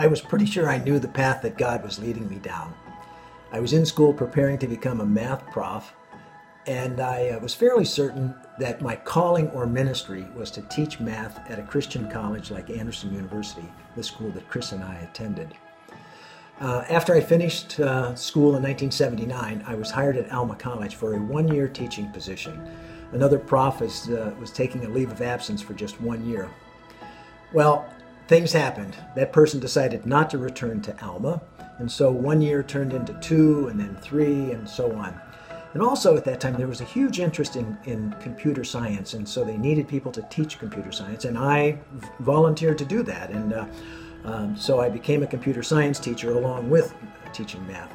I was pretty sure I knew the path that God was leading me down. I was in school preparing to become a math prof, and I uh, was fairly certain that my calling or ministry was to teach math at a Christian college like Anderson University, the school that Chris and I attended. Uh, after I finished uh, school in 1979, I was hired at Alma College for a one year teaching position. Another prof was, uh, was taking a leave of absence for just one year. Well, things happened. That person decided not to return to Alma, and so one year turned into two, and then three, and so on. And also at that time, there was a huge interest in, in computer science, and so they needed people to teach computer science, and I volunteered to do that. And uh, um, so I became a computer science teacher along with teaching math.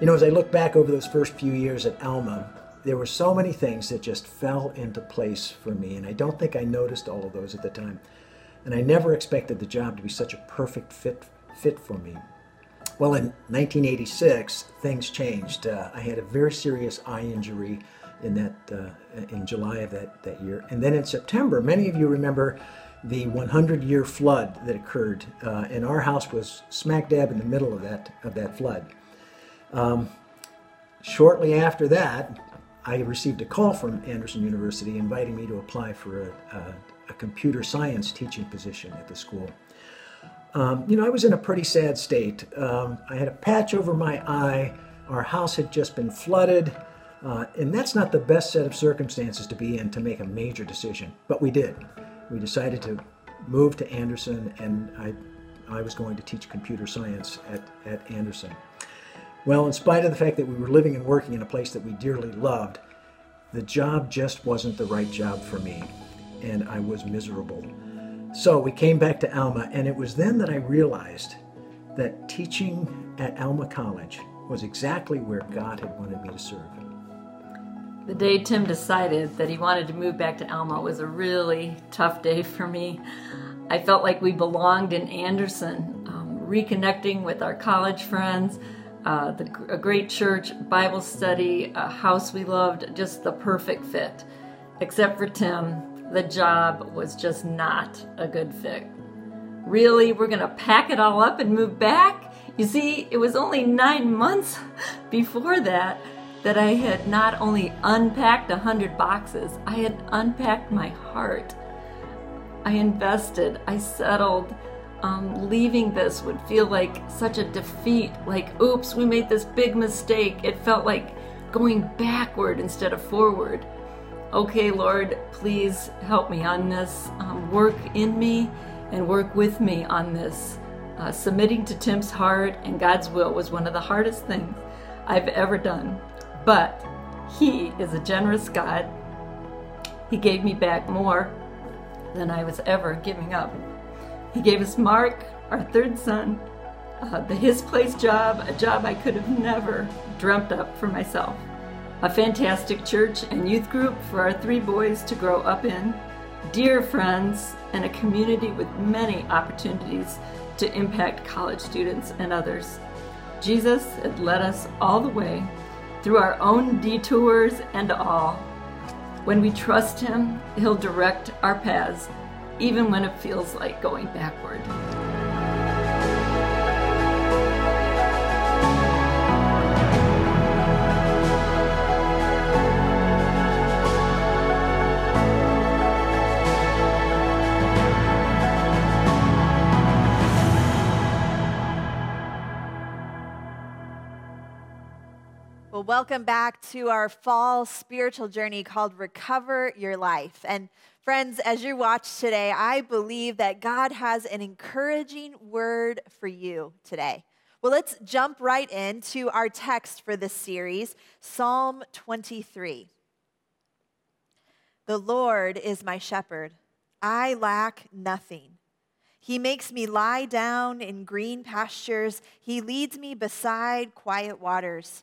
You know, as I look back over those first few years at Alma, there were so many things that just fell into place for me, and I don't think I noticed all of those at the time. And I never expected the job to be such a perfect fit, fit for me. Well, in 1986, things changed. Uh, I had a very serious eye injury in that uh, in July of that, that year, and then in September, many of you remember the 100-year flood that occurred, uh, and our house was smack dab in the middle of that of that flood. Um, shortly after that, I received a call from Anderson University inviting me to apply for a, a, a computer science teaching position at the school. Um, you know, I was in a pretty sad state. Um, I had a patch over my eye. Our house had just been flooded. Uh, and that's not the best set of circumstances to be in to make a major decision. But we did. We decided to move to Anderson, and I, I was going to teach computer science at, at Anderson. Well, in spite of the fact that we were living and working in a place that we dearly loved, the job just wasn't the right job for me, and I was miserable. So we came back to Alma, and it was then that I realized that teaching at Alma College was exactly where God had wanted me to serve. The day Tim decided that he wanted to move back to Alma was a really tough day for me. I felt like we belonged in Anderson, um, reconnecting with our college friends, uh, the, a great church, Bible study, a house we loved, just the perfect fit. Except for Tim, the job was just not a good fit. Really, we're to pack it all up and move back? You see, it was only nine months before that that I had not only unpacked a hundred boxes, I had unpacked my heart. I invested, I settled. Um, leaving this would feel like such a defeat, like, oops, we made this big mistake. It felt like going backward instead of forward okay, Lord, please help me on this. Um, work in me and work with me on this. Uh, submitting to Tim's heart and God's will was one of the hardest things I've ever done. But He is a generous God. He gave me back more than I was ever giving up. He gave us Mark, our third son, uh, the His Place job, a job I could have never dreamt up for myself a fantastic church and youth group for our three boys to grow up in, dear friends, and a community with many opportunities to impact college students and others. Jesus had led us all the way through our own detours and all. When we trust Him, He'll direct our paths, even when it feels like going backward. Welcome back to our fall spiritual journey called Recover Your Life. And friends, as you watch today, I believe that God has an encouraging word for you today. Well, let's jump right into our text for this series Psalm 23. The Lord is my shepherd, I lack nothing. He makes me lie down in green pastures. He leads me beside quiet waters.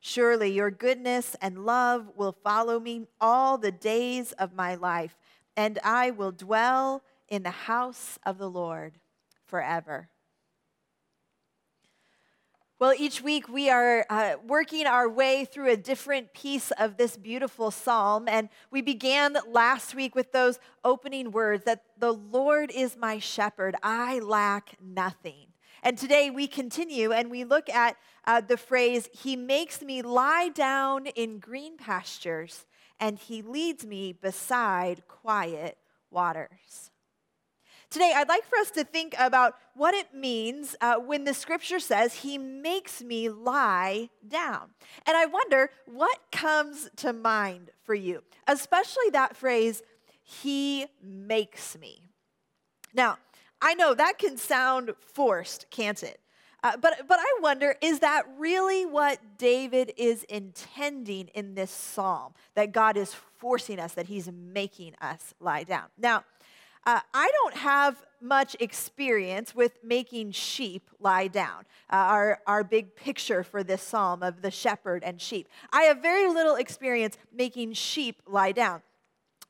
Surely your goodness and love will follow me all the days of my life, and I will dwell in the house of the Lord forever. Well, each week we are uh, working our way through a different piece of this beautiful psalm. And we began last week with those opening words that the Lord is my shepherd, I lack nothing. And today we continue and we look at uh, the phrase, He makes me lie down in green pastures and He leads me beside quiet waters. Today, I'd like for us to think about what it means uh, when the scripture says, He makes me lie down. And I wonder what comes to mind for you, especially that phrase, He makes me. Now, I know that can sound forced, can't it? Uh, but, but I wonder, is that really what David is intending in this psalm? That God is forcing us, that he's making us lie down. Now, uh, I don't have much experience with making sheep lie down, uh, our, our big picture for this psalm of the shepherd and sheep. I have very little experience making sheep lie down.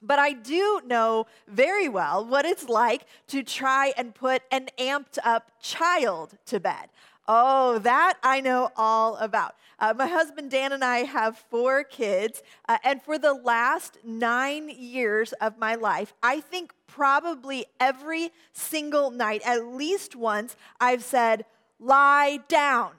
But I do know very well what it's like to try and put an amped up child to bed. Oh, that I know all about. Uh, my husband Dan and I have four kids, uh, and for the last nine years of my life, I think probably every single night, at least once, I've said, Lie down,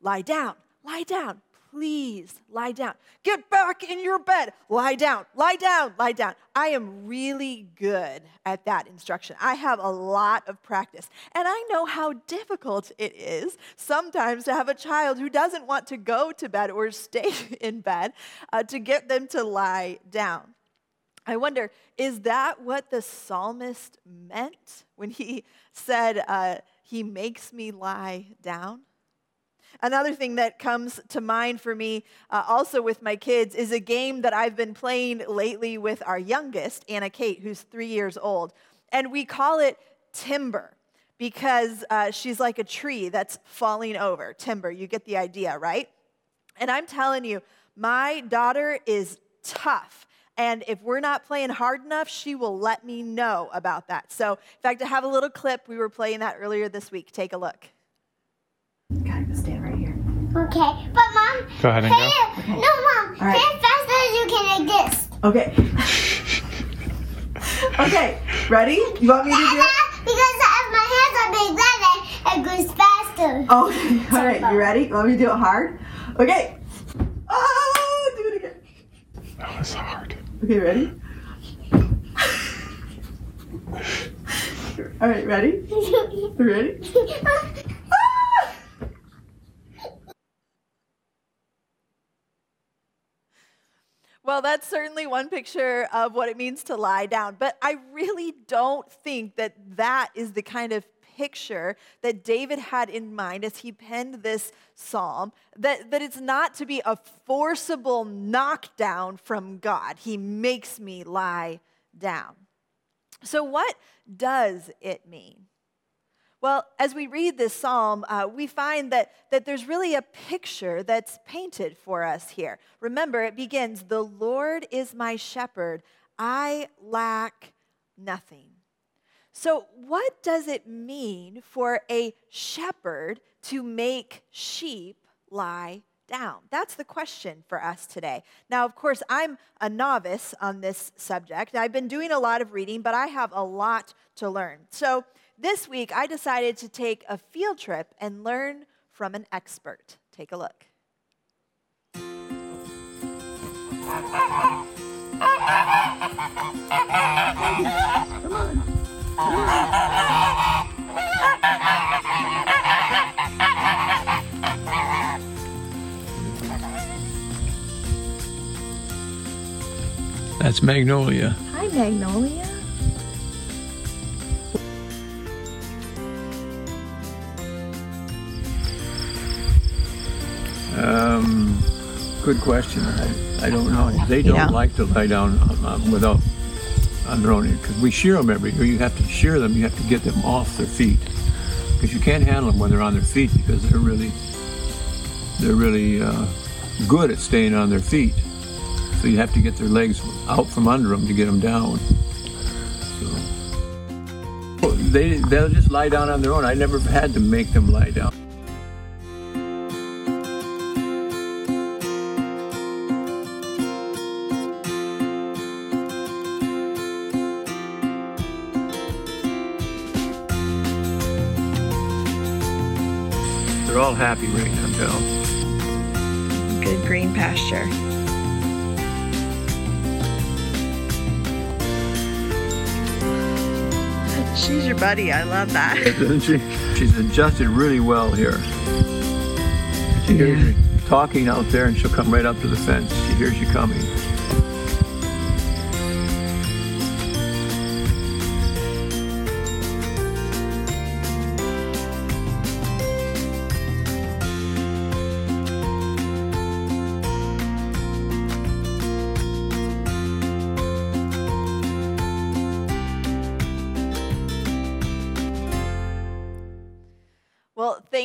lie down, lie down, please lie down. Get back in your bed. Lie down, lie down, lie down. I am really good at that instruction. I have a lot of practice. And I know how difficult it is sometimes to have a child who doesn't want to go to bed or stay in bed uh, to get them to lie down. I wonder, is that what the psalmist meant when he said, uh, He makes me lie down? Another thing that comes to mind for me, uh, also with my kids, is a game that I've been playing lately with our youngest, Anna Kate, who's three years old. And we call it Timber because uh, she's like a tree that's falling over. Timber, you get the idea, right? And I'm telling you, my daughter is tough. And if we're not playing hard enough, she will let me know about that. So, in fact, I have a little clip. We were playing that earlier this week. Take a look. Gotta stand right here. Okay, but mom. Go ahead and play go. It, no, mom. All right. Play as fast as you can like this. Okay. okay, ready? You want me to do it? Because if my hands are big, then it goes faster. Okay, all right, you ready? You want me to do it hard? Okay. Oh, do it again. Oh, that was hard. Okay, ready? All right, ready? Ready? Well, that's certainly one picture of what it means to lie down, but I really don't think that that is the kind of picture that David had in mind as he penned this psalm, that, that it's not to be a forcible knockdown from God. He makes me lie down. So, what does it mean? Well, as we read this psalm, uh, we find that, that there's really a picture that's painted for us here. Remember, it begins The Lord is my shepherd, I lack nothing. So, what does it mean for a shepherd to make sheep lie down? That's the question for us today. Now, of course, I'm a novice on this subject. I've been doing a lot of reading, but I have a lot to learn. So, this week I decided to take a field trip and learn from an expert. Take a look. That's Magnolia. Hi, Magnolia. Um, good question. I, I don't know. They don't Yeah. like to lie down um, without on their own because we shear them every year. You have to shear them. You have to get them off their feet because you can't handle them when they're on their feet because they're really they're really uh, good at staying on their feet. So you have to get their legs out from under them to get them down. So they, they'll just lie down on their own. I never had to make them lie down. They're all happy right now, Dell. Good green pasture. She's your buddy. I love that. Isn't she? She's adjusted really well here. She hears me talking out there and she'll come right up to the fence. She hears you coming.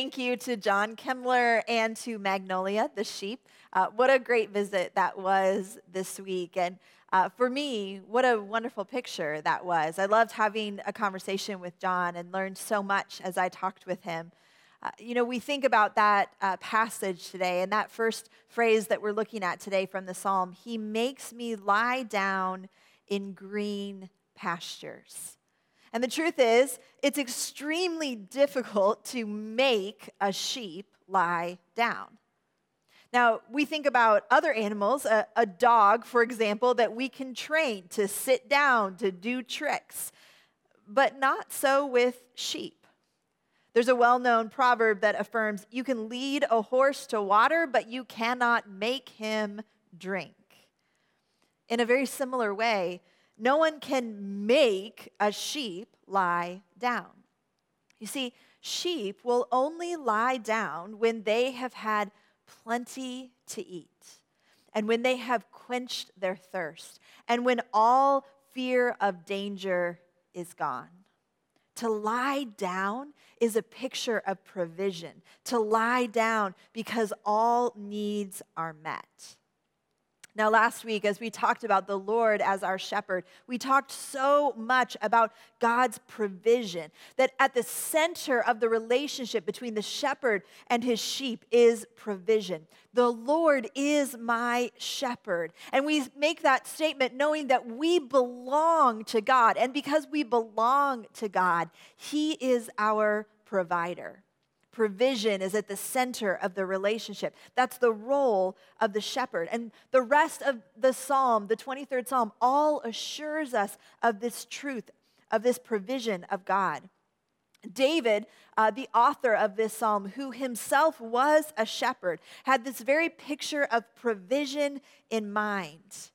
Thank you to John Kemmler and to Magnolia, the sheep. Uh, what a great visit that was this week. And uh, for me, what a wonderful picture that was. I loved having a conversation with John and learned so much as I talked with him. Uh, you know, we think about that uh, passage today and that first phrase that we're looking at today from the psalm He makes me lie down in green pastures. And the truth is, it's extremely difficult to make a sheep lie down. Now, we think about other animals, a, a, dog, for example, that we can train to sit down, to do tricks, but not so with sheep. There's a well known proverb that affirms you can lead a horse to water, but you cannot make him drink. In a very similar way, no one can make a sheep lie down. You see, sheep will only lie down when they have had plenty to eat and when they have quenched their thirst and when all fear of danger is gone. To lie down is a picture of provision, to lie down because all needs are met. Now, last week, as we talked about the Lord as our shepherd, we talked so much about God's provision. That at the center of the relationship between the shepherd and his sheep is provision. The Lord is my shepherd. And we make that statement knowing that we belong to God. And because we belong to God, he is our provider provision is at the center of the relationship. That's the role of the shepherd. And the rest of the psalm, the 23rd psalm, all assures us of this truth, of this provision of God. David, uh, the author of this psalm, who himself was a shepherd, had this very picture of provision in mind.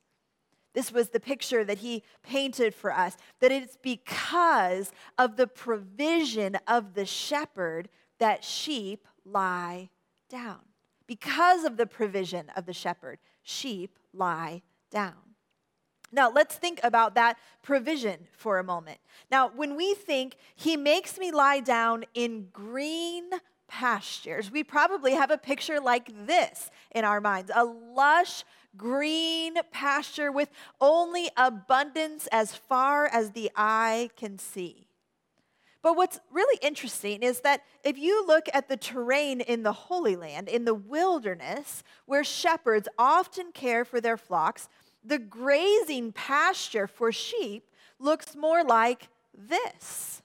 This was the picture that he painted for us that it's because of the provision of the shepherd that sheep lie down. Because of the provision of the shepherd, sheep lie down. Now, let's think about that provision for a moment. Now, when we think, He makes me lie down in green pastures, we probably have a picture like this in our minds a lush, green pasture with only abundance as far as the eye can see. But what's really interesting is that if you look at the terrain in the Holy Land, in the wilderness, where shepherds often care for their flocks, the grazing pasture for sheep looks more like this.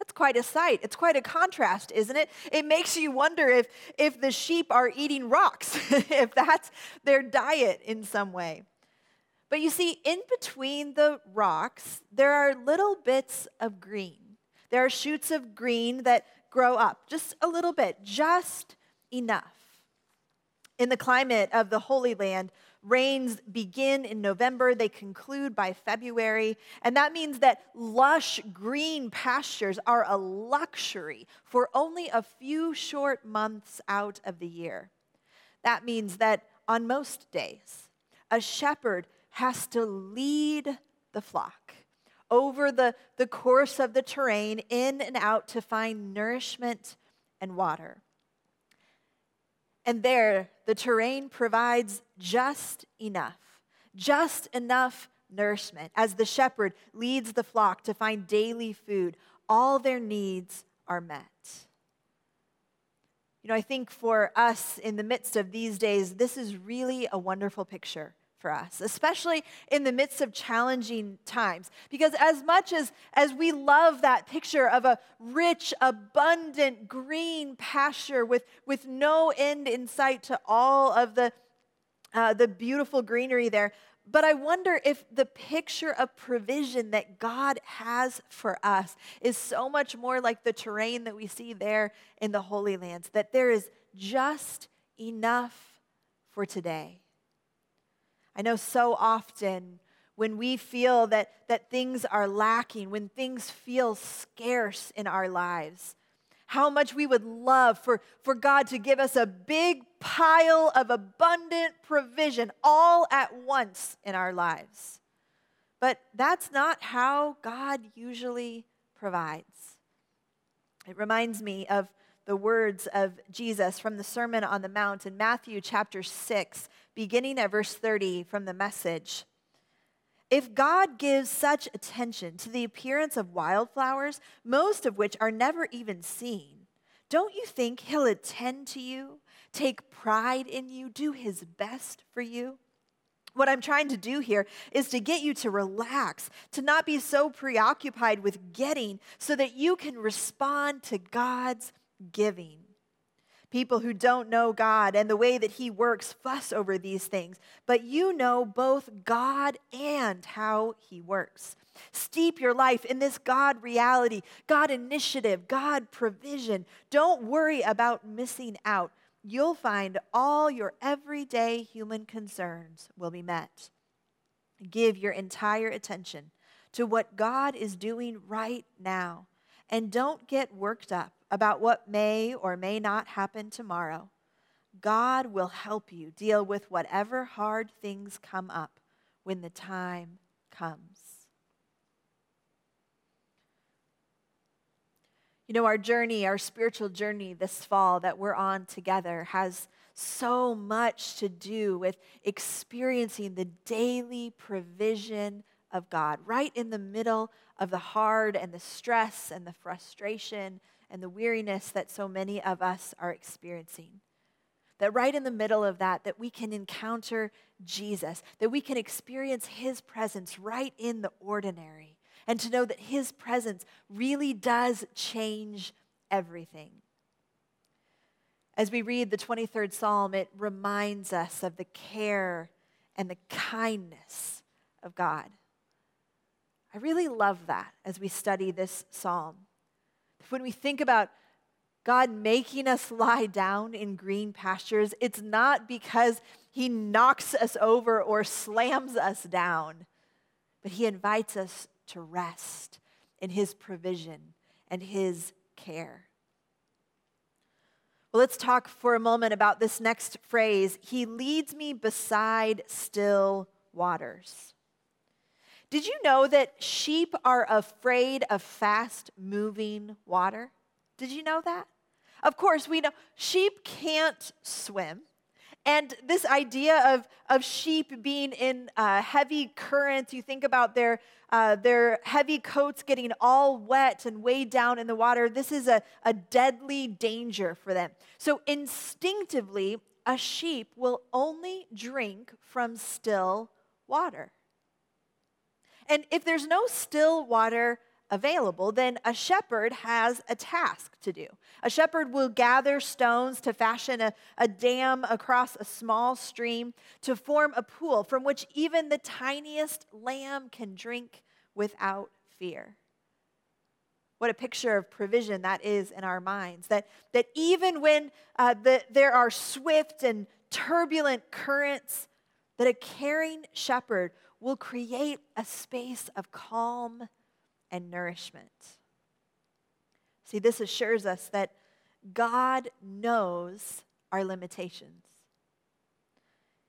That's quite a sight. It's quite a contrast, isn't it? It makes you wonder if, if the sheep are eating rocks, if that's their diet in some way. But you see, in between the rocks, there are little bits of green. There are shoots of green that grow up just a little bit, just enough. In the climate of the Holy Land, rains begin in November, they conclude by February, and that means that lush green pastures are a luxury for only a few short months out of the year. That means that on most days, a shepherd has to lead the flock over the, the course of the terrain, in and out to find nourishment and water. And there, the terrain provides just enough, just enough nourishment as the shepherd leads the flock to find daily food. All their needs are met. You know, I think for us in the midst of these days, this is really a wonderful picture for us, especially in the midst of challenging times. Because as much as, as we love that picture of a rich, abundant, green pasture with, with no end in sight to all of the, uh, the beautiful greenery there, but I wonder if the picture of provision that God has for us is so much more like the terrain that we see there in the Holy Lands, that there is just enough for today. I know so often when we feel that, that things are lacking, when things feel scarce in our lives, how much we would love for, for God to give us a big pile of abundant provision all at once in our lives. But that's not how God usually provides. It reminds me of the words of Jesus from the Sermon on the Mount in Matthew chapter 6, beginning at verse 30 from the message. If God gives such attention to the appearance of wildflowers, most of which are never even seen, don't you think He'll attend to you, take pride in you, do His best for you? What I'm trying to do here is to get you to relax, to not be so preoccupied with getting, so that you can respond to God's giving. People who don't know God and the way that He works fuss over these things, but you know both God and how He works. Steep your life in this God reality, God initiative, God provision. Don't worry about missing out. You'll find all your everyday human concerns will be met. Give your entire attention to what God is doing right now, and don't get worked up about what may or may not happen tomorrow, God will help you deal with whatever hard things come up when the time comes. You know, our journey, our spiritual journey this fall that we're on together has so much to do with experiencing the daily provision of God, right in the middle of the hard and the stress and the frustration and the weariness that so many of us are experiencing. That right in the middle of that, that we can encounter Jesus, that we can experience his presence right in the ordinary, and to know that his presence really does change everything. As we read the 23rd Psalm, it reminds us of the care and the kindness of God. I really love that as we study this psalm when we think about God making us lie down in green pastures, it's not because he knocks us over or slams us down, but he invites us to rest in his provision and his care. Well, let's talk for a moment about this next phrase. He leads me beside still waters. Did you know that sheep are afraid of fast moving water? Did you know that? Of course, we know sheep can't swim. And this idea of, of sheep being in uh, heavy currents, you think about their, uh, their heavy coats getting all wet and weighed down in the water. This is a, a deadly danger for them. So, instinctively, a sheep will only drink from still water. And if there's no still water available, then a shepherd has a task to do. A shepherd will gather stones to fashion a, a dam across a small stream to form a pool from which even the tiniest lamb can drink without fear. What a picture of provision that is in our minds. That, that even when uh, the, there are swift and turbulent currents, that a caring shepherd will create a space of calm and nourishment. See, this assures us that God knows our limitations.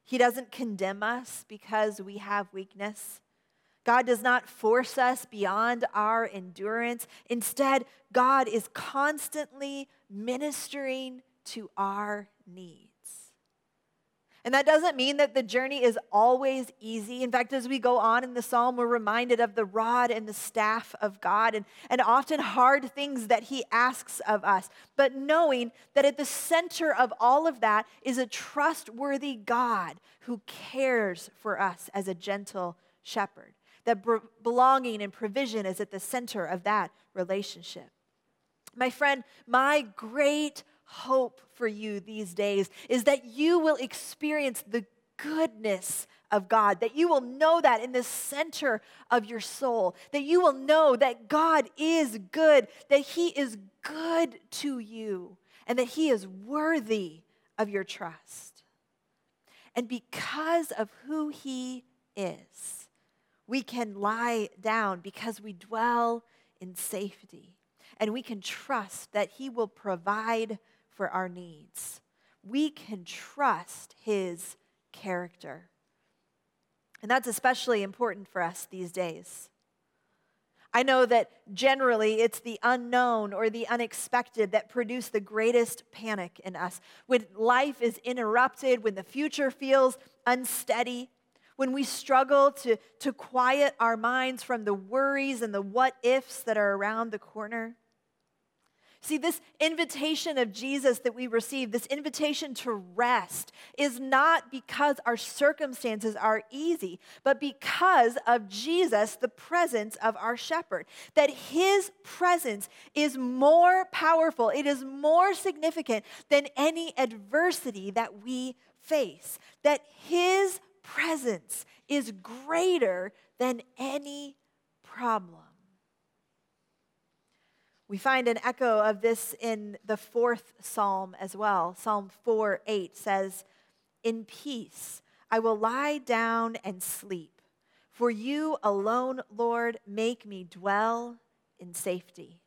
He doesn't condemn us because we have weakness. God does not force us beyond our endurance. Instead, God is constantly ministering to our needs. And that doesn't mean that the journey is always easy. In fact, as we go on in the psalm, we're reminded of the rod and the staff of God and, and often hard things that He asks of us. But knowing that at the center of all of that is a trustworthy God who cares for us as a gentle shepherd, that belonging and provision is at the center of that relationship. My friend, my great hope for you these days is that you will experience the goodness of God, that you will know that in the center of your soul, that you will know that God is good, that He is good to you, and that He is worthy of your trust. And because of who He is, we can lie down because we dwell in safety and we can trust that He will provide for our needs. We can trust His character. And that's especially important for us these days. I know that generally it's the unknown or the unexpected that produce the greatest panic in us. When life is interrupted, when the future feels unsteady, when we struggle to, to quiet our minds from the worries and the what ifs that are around the corner. See, this invitation of Jesus that we receive, this invitation to rest, is not because our circumstances are easy, but because of Jesus, the presence of our shepherd. That his presence is more powerful, it is more significant than any adversity that we face. That his presence is greater than any problem. We find an echo of this in the fourth psalm as well. Psalm 4 8 says, In peace I will lie down and sleep. For you alone, Lord, make me dwell in safety.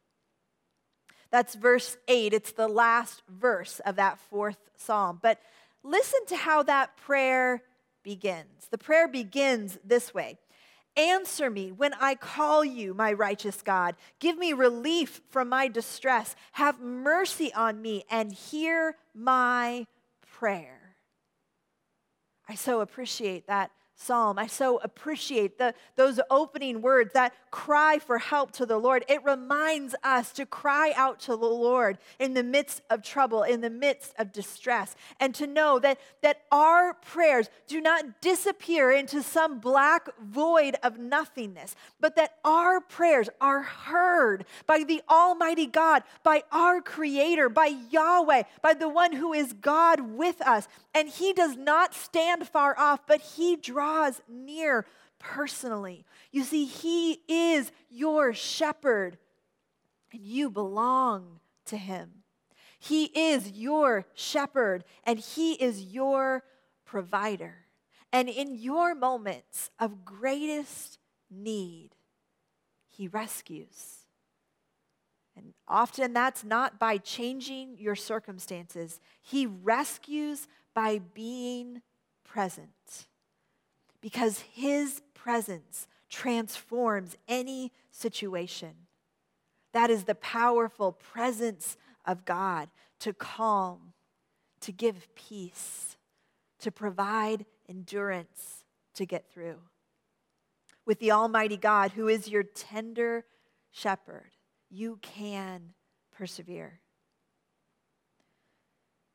That's verse 8. It's the last verse of that fourth psalm. But listen to how that prayer begins. The prayer begins this way Answer me when I call you, my righteous God. Give me relief from my distress. Have mercy on me and hear my prayer. I so appreciate that psalm. I so appreciate the, those opening words, that cry for help to the Lord. It reminds us to cry out to the Lord in the midst of trouble, in the midst of distress, and to know that, that our prayers do not disappear into some black void of nothingness, but that our prayers are heard by the Almighty God, by our Creator, by Yahweh, by the one who is God with us. And He does not stand far off, but He draws draws near personally. You see, He is your shepherd, and you belong to Him. He is your shepherd, and He is your provider. And in your moments of greatest need, He rescues. And often that's not by changing your circumstances, He rescues by being present because his presence transforms any situation. That is the powerful presence of God to calm, to give peace, to provide endurance to get through. With the Almighty God, who is your tender shepherd, you can persevere.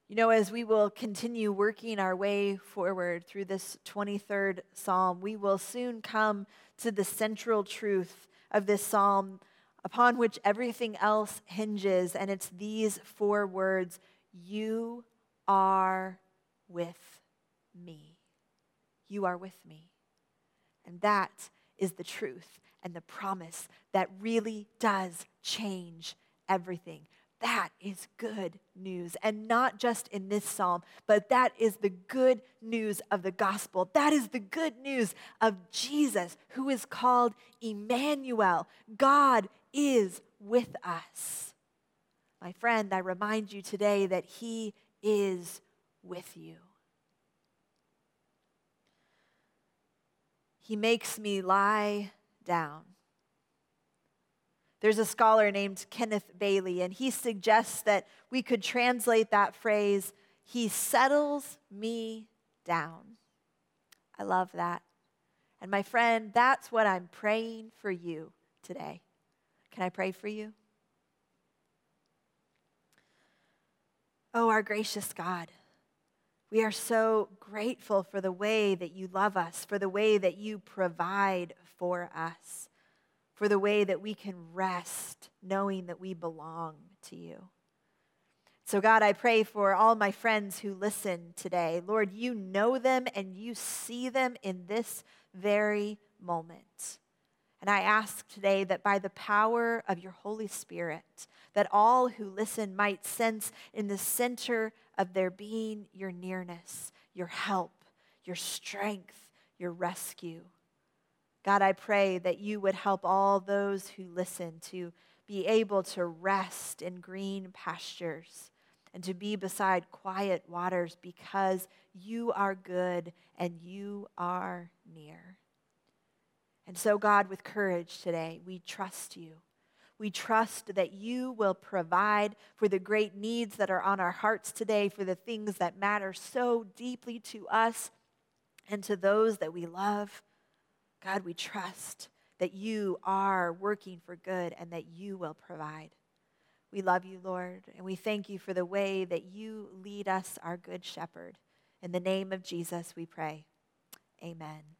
You know, as we will continue working our way forward through this 23rd psalm, we will soon come to the central truth of this psalm upon which everything else hinges. And it's these four words You are with me. You are with me. And that is the truth and the promise that really does change everything. That is good news. And not just in this psalm, but that is the good news of the gospel. That is the good news of Jesus, who is called Emmanuel. God is with us. My friend, I remind you today that He is with you. He makes me lie down. There's a scholar named Kenneth Bailey, and he suggests that we could translate that phrase, He settles me down. I love that. And my friend, that's what I'm praying for you today. Can I pray for you? Oh, our gracious God, we are so grateful for the way that you love us, for the way that you provide for us, for the way that we can rest knowing that we belong to you. So, God, I pray for all my friends who listen today. Lord, you know them and you see them in this very moment. And I ask today that by the power of your Holy Spirit, that all who listen might sense in the center of their being your nearness, your help, your strength, your rescue. God, I pray that you would help all those who listen to be able to rest in green pastures and to be beside quiet waters because you are good and you are near. And so, God, with courage today, we trust you. We trust that you will provide for the great needs that are on our hearts today, for the things that matter so deeply to us and to those that we love. God, we trust that you are working for good and that you will provide. We love you, Lord, and we thank you for the way that you lead us, our good shepherd. In the name of Jesus, we pray. Amen.